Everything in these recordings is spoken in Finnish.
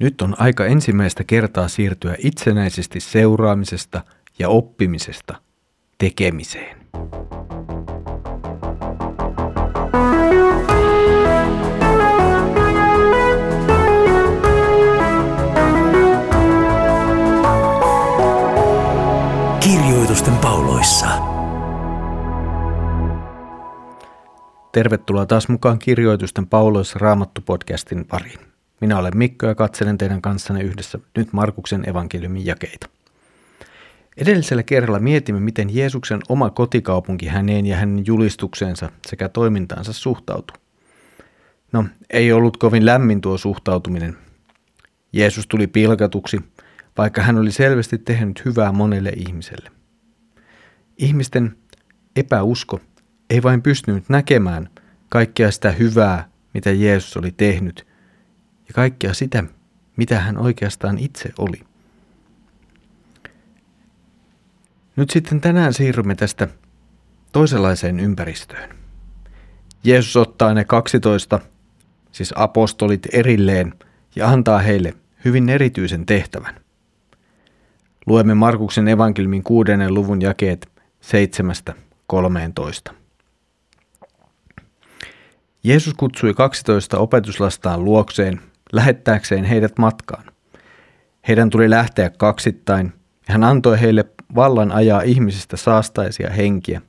Nyt on aika ensimmäistä kertaa siirtyä itsenäisesti seuraamisesta ja oppimisesta tekemiseen. Kirjoitusten pauloissa. Tervetuloa taas mukaan Kirjoitusten pauloissa Raamattu-podcastin pariin. Minä olen Mikko ja katselen teidän kanssanne yhdessä nyt Markuksen evankeliumin jakeita. Edellisellä kerralla mietimme, miten Jeesuksen oma kotikaupunki häneen ja hänen julistukseensa sekä toimintaansa suhtautuu. No, ei ollut kovin lämmin tuo suhtautuminen. Jeesus tuli pilkatuksi, vaikka hän oli selvästi tehnyt hyvää monelle ihmiselle. Ihmisten epäusko ei vain pystynyt näkemään kaikkea sitä hyvää, mitä Jeesus oli tehnyt, ja kaikkea sitä, mitä hän oikeastaan itse oli. Nyt sitten tänään siirrymme tästä toisenlaiseen ympäristöön. Jeesus ottaa ne 12, siis apostolit erilleen, ja antaa heille hyvin erityisen tehtävän. Luemme Markuksen evankeliumin kuudennen luvun jakeet 7-13. Jeesus kutsui 12 opetuslastaan luokseen lähettääkseen heidät matkaan. Heidän tuli lähteä kaksittain hän antoi heille vallan ajaa ihmisistä saastaisia henkiä.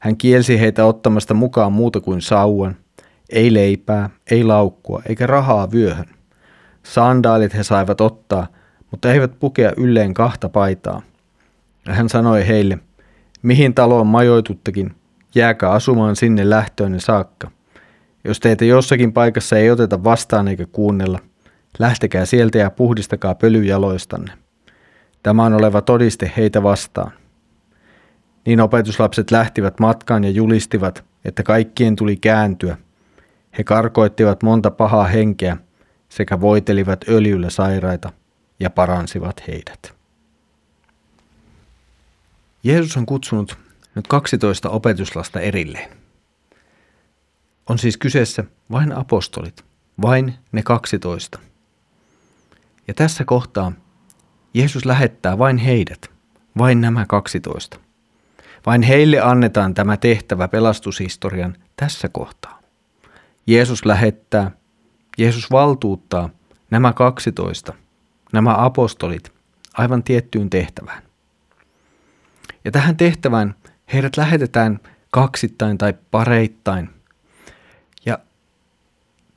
Hän kielsi heitä ottamasta mukaan muuta kuin sauvan, ei leipää, ei laukkua eikä rahaa vyöhön. Sandaalit he saivat ottaa, mutta eivät pukea ylleen kahta paitaa. Hän sanoi heille, mihin taloon majoituttekin, jääkää asumaan sinne lähtöönne saakka – jos teitä jossakin paikassa ei oteta vastaan eikä kuunnella, lähtekää sieltä ja puhdistakaa pölyjaloistanne. Tämä on oleva todiste heitä vastaan. Niin opetuslapset lähtivät matkaan ja julistivat, että kaikkien tuli kääntyä. He karkoittivat monta pahaa henkeä sekä voitelivat öljyllä sairaita ja paransivat heidät. Jeesus on kutsunut nyt 12 opetuslasta erilleen on siis kyseessä vain apostolit, vain ne 12. Ja tässä kohtaa Jeesus lähettää vain heidät, vain nämä 12. Vain heille annetaan tämä tehtävä pelastushistorian tässä kohtaa. Jeesus lähettää, Jeesus valtuuttaa nämä 12, nämä apostolit aivan tiettyyn tehtävään. Ja tähän tehtävään heidät lähetetään kaksittain tai pareittain –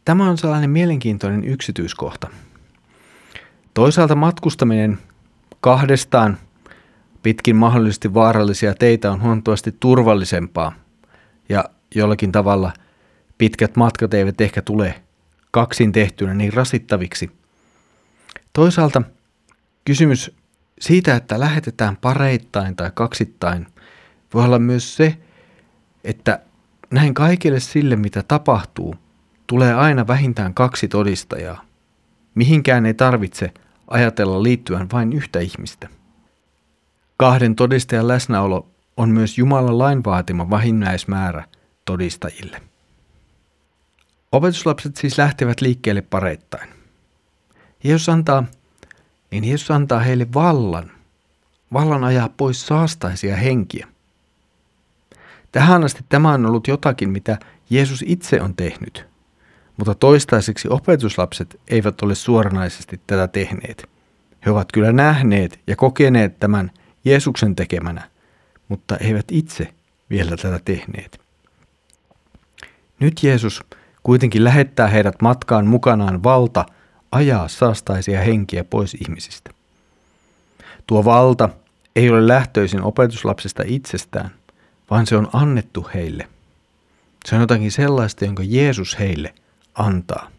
Tämä on sellainen mielenkiintoinen yksityiskohta. Toisaalta matkustaminen kahdestaan pitkin mahdollisesti vaarallisia teitä on huomattavasti turvallisempaa ja jollakin tavalla pitkät matkat eivät ehkä tule kaksin tehtynä niin rasittaviksi. Toisaalta kysymys siitä, että lähetetään pareittain tai kaksittain, voi olla myös se, että näin kaikille sille, mitä tapahtuu – tulee aina vähintään kaksi todistajaa. Mihinkään ei tarvitse ajatella liittyen vain yhtä ihmistä. Kahden todistajan läsnäolo on myös Jumalan lain vaatima vähinnäismäärä todistajille. Opetuslapset siis lähtevät liikkeelle pareittain. Jeesus antaa, niin Jeesus antaa heille vallan, vallan ajaa pois saastaisia henkiä. Tähän asti tämä on ollut jotakin, mitä Jeesus itse on tehnyt – mutta toistaiseksi opetuslapset eivät ole suoranaisesti tätä tehneet. He ovat kyllä nähneet ja kokeneet tämän Jeesuksen tekemänä, mutta eivät itse vielä tätä tehneet. Nyt Jeesus kuitenkin lähettää heidät matkaan mukanaan valta ajaa saastaisia henkiä pois ihmisistä. Tuo valta ei ole lähtöisin opetuslapsista itsestään, vaan se on annettu heille. Se on jotakin sellaista, jonka Jeesus heille – antaa.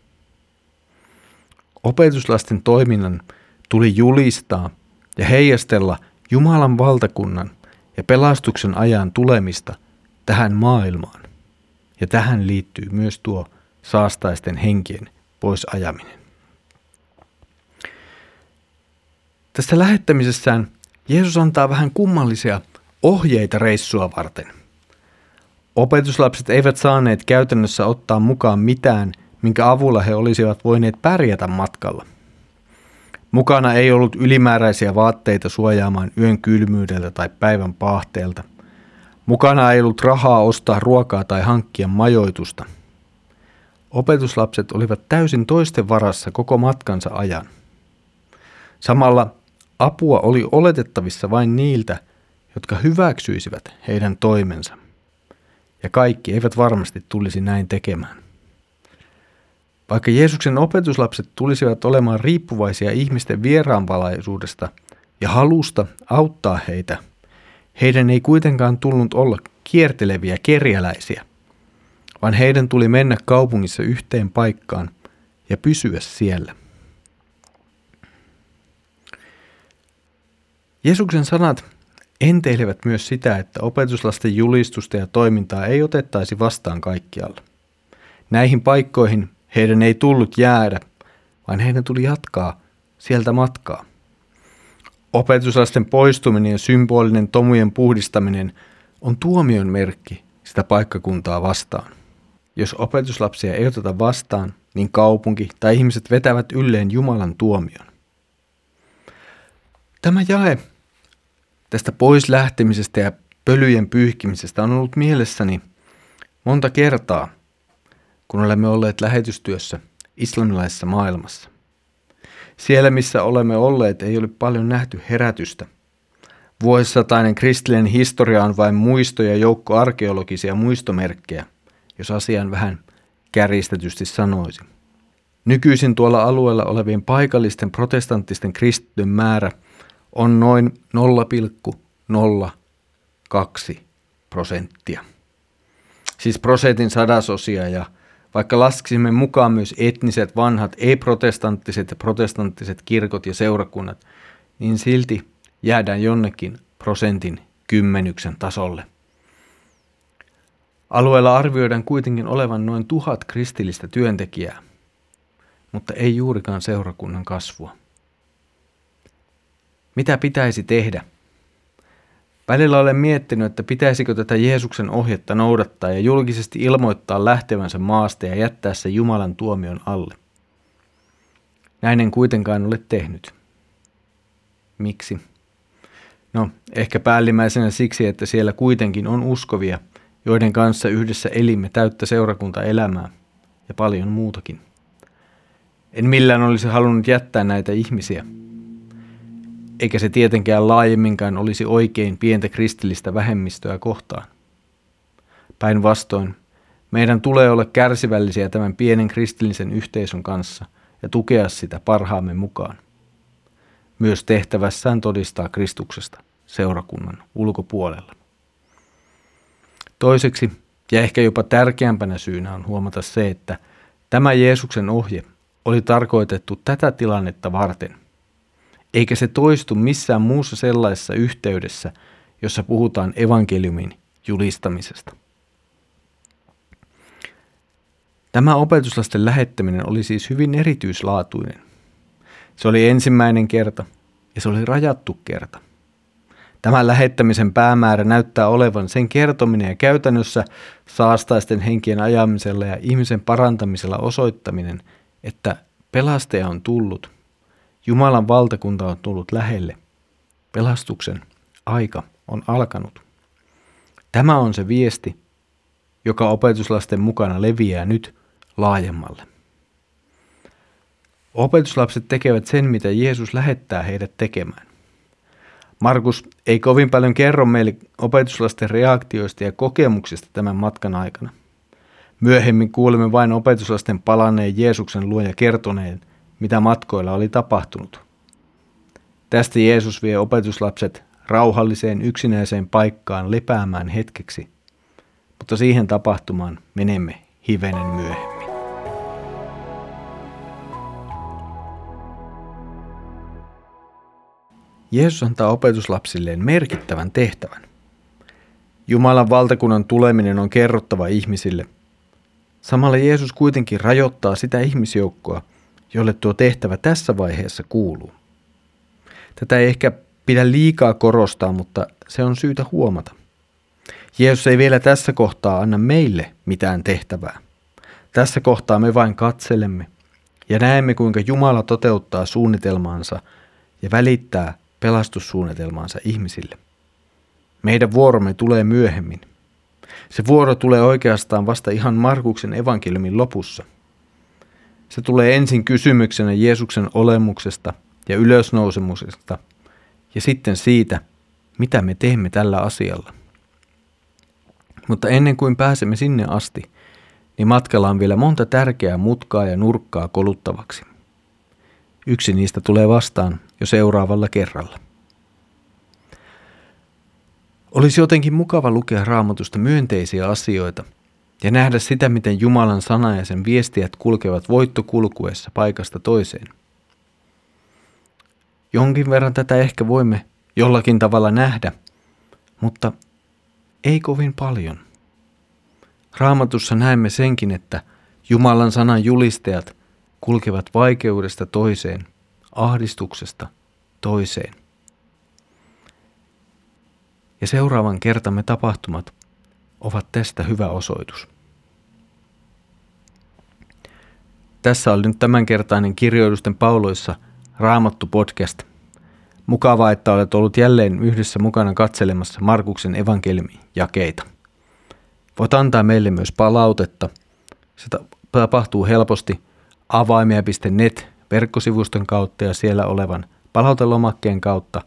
Opetuslasten toiminnan tuli julistaa ja heijastella Jumalan valtakunnan ja pelastuksen ajan tulemista tähän maailmaan. Ja tähän liittyy myös tuo saastaisten henkien pois ajaminen. Tässä lähettämisessään Jeesus antaa vähän kummallisia ohjeita reissua varten. Opetuslapset eivät saaneet käytännössä ottaa mukaan mitään – minkä avulla he olisivat voineet pärjätä matkalla. Mukana ei ollut ylimääräisiä vaatteita suojaamaan yön kylmyydeltä tai päivän paahteelta. Mukana ei ollut rahaa ostaa ruokaa tai hankkia majoitusta. Opetuslapset olivat täysin toisten varassa koko matkansa ajan. Samalla apua oli oletettavissa vain niiltä, jotka hyväksyisivät heidän toimensa. Ja kaikki eivät varmasti tulisi näin tekemään. Vaikka Jeesuksen opetuslapset tulisivat olemaan riippuvaisia ihmisten vieraanvalaisuudesta ja halusta auttaa heitä, heidän ei kuitenkaan tullut olla kierteleviä kerjäläisiä, vaan heidän tuli mennä kaupungissa yhteen paikkaan ja pysyä siellä. Jeesuksen sanat enteilevät myös sitä, että opetuslasten julistusta ja toimintaa ei otettaisi vastaan kaikkialla. Näihin paikkoihin heidän ei tullut jäädä, vaan heidän tuli jatkaa sieltä matkaa. Opetuslasten poistuminen ja symbolinen tomujen puhdistaminen on tuomion merkki sitä paikkakuntaa vastaan. Jos opetuslapsia ei oteta vastaan, niin kaupunki tai ihmiset vetävät ylleen Jumalan tuomion. Tämä jae tästä pois lähtemisestä ja pölyjen pyyhkimisestä on ollut mielessäni monta kertaa, kun olemme olleet lähetystyössä islamilaisessa maailmassa. Siellä, missä olemme olleet, ei ole paljon nähty herätystä. Vuosisatainen kristillinen historia on vain muisto ja joukko arkeologisia muistomerkkejä, jos asian vähän kärjistetysti sanoisi. Nykyisin tuolla alueella olevien paikallisten protestanttisten kristityn määrä on noin 0,02 prosenttia. Siis prosentin sadasosia ja vaikka laskisimme mukaan myös etniset, vanhat, ei-protestanttiset ja protestanttiset kirkot ja seurakunnat, niin silti jäädään jonnekin prosentin kymmenyksen tasolle. Alueella arvioidaan kuitenkin olevan noin tuhat kristillistä työntekijää, mutta ei juurikaan seurakunnan kasvua. Mitä pitäisi tehdä? Välillä olen miettinyt, että pitäisikö tätä Jeesuksen ohjetta noudattaa ja julkisesti ilmoittaa lähtevänsä maasta ja jättää se Jumalan tuomion alle. Näin en kuitenkaan ole tehnyt. Miksi? No, ehkä päällimmäisenä siksi, että siellä kuitenkin on uskovia, joiden kanssa yhdessä elimme täyttä seurakuntaelämää ja paljon muutakin. En millään olisi halunnut jättää näitä ihmisiä – eikä se tietenkään laajemminkaan olisi oikein pientä kristillistä vähemmistöä kohtaan. Päinvastoin, meidän tulee olla kärsivällisiä tämän pienen kristillisen yhteisön kanssa ja tukea sitä parhaamme mukaan. Myös tehtävässään todistaa Kristuksesta seurakunnan ulkopuolella. Toiseksi, ja ehkä jopa tärkeämpänä syynä on huomata se, että tämä Jeesuksen ohje oli tarkoitettu tätä tilannetta varten – eikä se toistu missään muussa sellaisessa yhteydessä, jossa puhutaan evankeliumin julistamisesta. Tämä opetuslasten lähettäminen oli siis hyvin erityislaatuinen. Se oli ensimmäinen kerta ja se oli rajattu kerta. Tämän lähettämisen päämäärä näyttää olevan sen kertominen ja käytännössä saastaisten henkien ajamisella ja ihmisen parantamisella osoittaminen, että pelastaja on tullut Jumalan valtakunta on tullut lähelle. Pelastuksen aika on alkanut. Tämä on se viesti, joka opetuslasten mukana leviää nyt laajemmalle. Opetuslapset tekevät sen, mitä Jeesus lähettää heidät tekemään. Markus ei kovin paljon kerro meille opetuslasten reaktioista ja kokemuksista tämän matkan aikana. Myöhemmin kuulemme vain opetuslasten palanneen Jeesuksen luo ja kertoneen – mitä matkoilla oli tapahtunut. Tästä Jeesus vie opetuslapset rauhalliseen yksinäiseen paikkaan lepäämään hetkeksi, mutta siihen tapahtumaan menemme hivenen myöhemmin. Jeesus antaa opetuslapsilleen merkittävän tehtävän. Jumalan valtakunnan tuleminen on kerrottava ihmisille. Samalla Jeesus kuitenkin rajoittaa sitä ihmisjoukkoa, jolle tuo tehtävä tässä vaiheessa kuuluu. Tätä ei ehkä pidä liikaa korostaa, mutta se on syytä huomata. Jeesus ei vielä tässä kohtaa anna meille mitään tehtävää. Tässä kohtaa me vain katselemme ja näemme kuinka Jumala toteuttaa suunnitelmaansa ja välittää pelastussuunnitelmaansa ihmisille. Meidän vuoromme tulee myöhemmin. Se vuoro tulee oikeastaan vasta ihan Markuksen evankeliumin lopussa. Se tulee ensin kysymyksenä Jeesuksen olemuksesta ja ylösnousemuksesta ja sitten siitä, mitä me teemme tällä asialla. Mutta ennen kuin pääsemme sinne asti, niin matkalla on vielä monta tärkeää mutkaa ja nurkkaa koluttavaksi. Yksi niistä tulee vastaan jo seuraavalla kerralla. Olisi jotenkin mukava lukea raamatusta myönteisiä asioita ja nähdä sitä, miten Jumalan sana ja sen viestijät kulkevat voittokulkuessa paikasta toiseen. Jonkin verran tätä ehkä voimme jollakin tavalla nähdä, mutta ei kovin paljon. Raamatussa näemme senkin, että Jumalan sanan julistajat kulkevat vaikeudesta toiseen, ahdistuksesta toiseen. Ja seuraavan kertamme tapahtumat ovat tästä hyvä osoitus. Tässä oli nyt tämänkertainen kirjoitusten pauloissa Raamattu podcast. Mukavaa, että olet ollut jälleen yhdessä mukana katselemassa Markuksen evankeliumin jakeita. Voit antaa meille myös palautetta. Se tapahtuu helposti avaimia.net verkkosivuston kautta ja siellä olevan palautelomakkeen kautta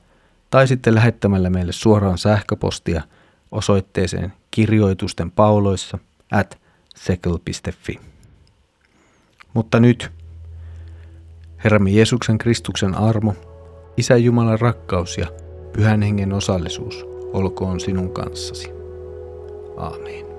tai sitten lähettämällä meille suoraan sähköpostia osoitteeseen kirjoitusten pauloissa at sekel.fi. Mutta nyt, Herramme Jeesuksen Kristuksen armo, Isä Jumalan rakkaus ja Pyhän Hengen osallisuus olkoon sinun kanssasi. Aamen.